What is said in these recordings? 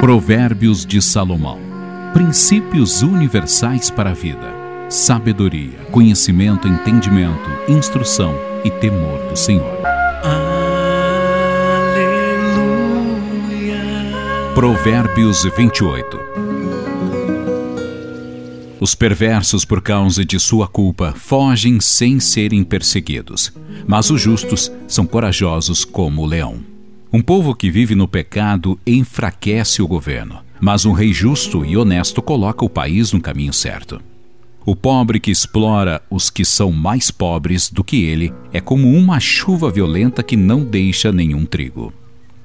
Provérbios de Salomão. Princípios universais para a vida. Sabedoria, conhecimento, entendimento, instrução e temor do Senhor. Aleluia. Provérbios 28. Os perversos, por causa de sua culpa, fogem sem serem perseguidos, mas os justos são corajosos como o leão. Um povo que vive no pecado enfraquece o governo, mas um rei justo e honesto coloca o país no caminho certo. O pobre que explora os que são mais pobres do que ele é como uma chuva violenta que não deixa nenhum trigo.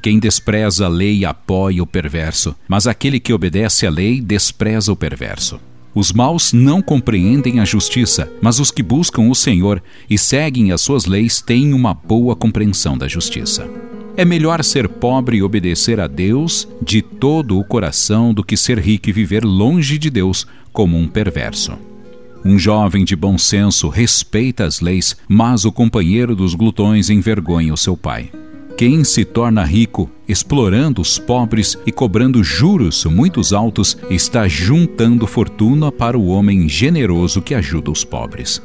Quem despreza a lei apoia o perverso, mas aquele que obedece à lei despreza o perverso. Os maus não compreendem a justiça, mas os que buscam o Senhor e seguem as suas leis têm uma boa compreensão da justiça. É melhor ser pobre e obedecer a Deus de todo o coração do que ser rico e viver longe de Deus como um perverso. Um jovem de bom senso respeita as leis, mas o companheiro dos glutões envergonha o seu pai. Quem se torna rico explorando os pobres e cobrando juros muito altos está juntando fortuna para o homem generoso que ajuda os pobres.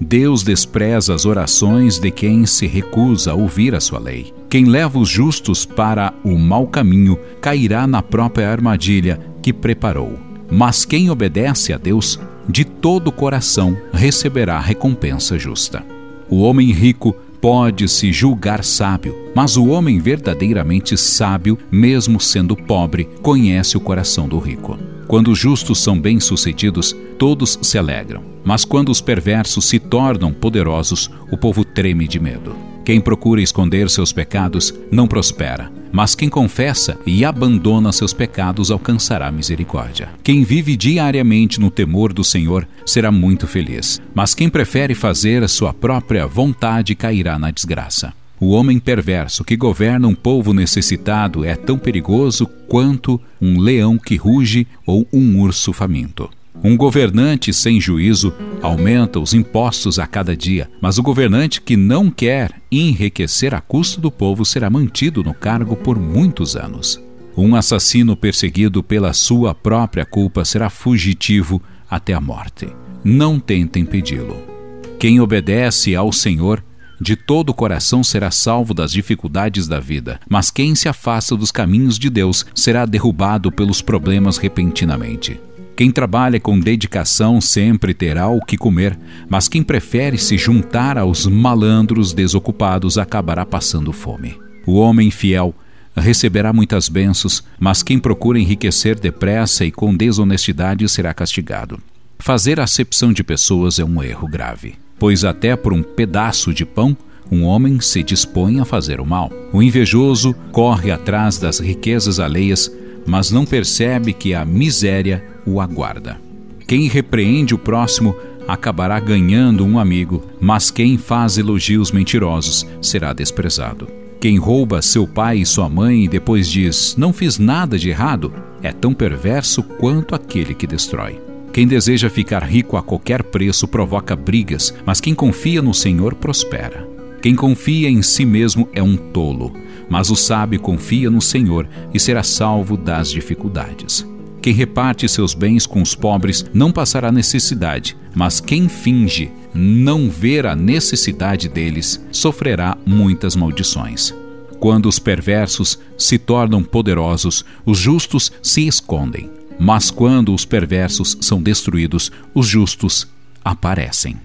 Deus despreza as orações de quem se recusa a ouvir a sua lei. Quem leva os justos para o mau caminho cairá na própria armadilha que preparou. Mas quem obedece a Deus de todo o coração receberá recompensa justa. O homem rico pode se julgar sábio, mas o homem verdadeiramente sábio, mesmo sendo pobre, conhece o coração do rico. Quando os justos são bem-sucedidos, todos se alegram. Mas quando os perversos se tornam poderosos, o povo treme de medo. Quem procura esconder seus pecados não prospera, mas quem confessa e abandona seus pecados alcançará misericórdia. Quem vive diariamente no temor do Senhor será muito feliz, mas quem prefere fazer a sua própria vontade cairá na desgraça. O homem perverso que governa um povo necessitado é tão perigoso quanto um leão que ruge ou um urso faminto. Um governante sem juízo aumenta os impostos a cada dia, mas o governante que não quer enriquecer a custo do povo será mantido no cargo por muitos anos. Um assassino perseguido pela sua própria culpa será fugitivo até a morte. Não tentem impedi-lo. Quem obedece ao Senhor de todo o coração será salvo das dificuldades da vida, mas quem se afasta dos caminhos de Deus será derrubado pelos problemas repentinamente. Quem trabalha com dedicação sempre terá o que comer, mas quem prefere se juntar aos malandros desocupados acabará passando fome. O homem fiel receberá muitas bênçãos, mas quem procura enriquecer depressa e com desonestidade será castigado. Fazer acepção de pessoas é um erro grave pois até por um pedaço de pão um homem se dispõe a fazer o mal. O invejoso corre atrás das riquezas alheias, mas não percebe que a miséria o aguarda. Quem repreende o próximo acabará ganhando um amigo, mas quem faz elogios mentirosos será desprezado. Quem rouba seu pai e sua mãe e depois diz: Não fiz nada de errado, é tão perverso quanto aquele que destrói. Quem deseja ficar rico a qualquer preço provoca brigas, mas quem confia no Senhor prospera. Quem confia em si mesmo é um tolo, mas o sábio confia no Senhor e será salvo das dificuldades. Quem reparte seus bens com os pobres não passará necessidade, mas quem finge não ver a necessidade deles sofrerá muitas maldições. Quando os perversos se tornam poderosos, os justos se escondem. Mas quando os perversos são destruídos, os justos aparecem.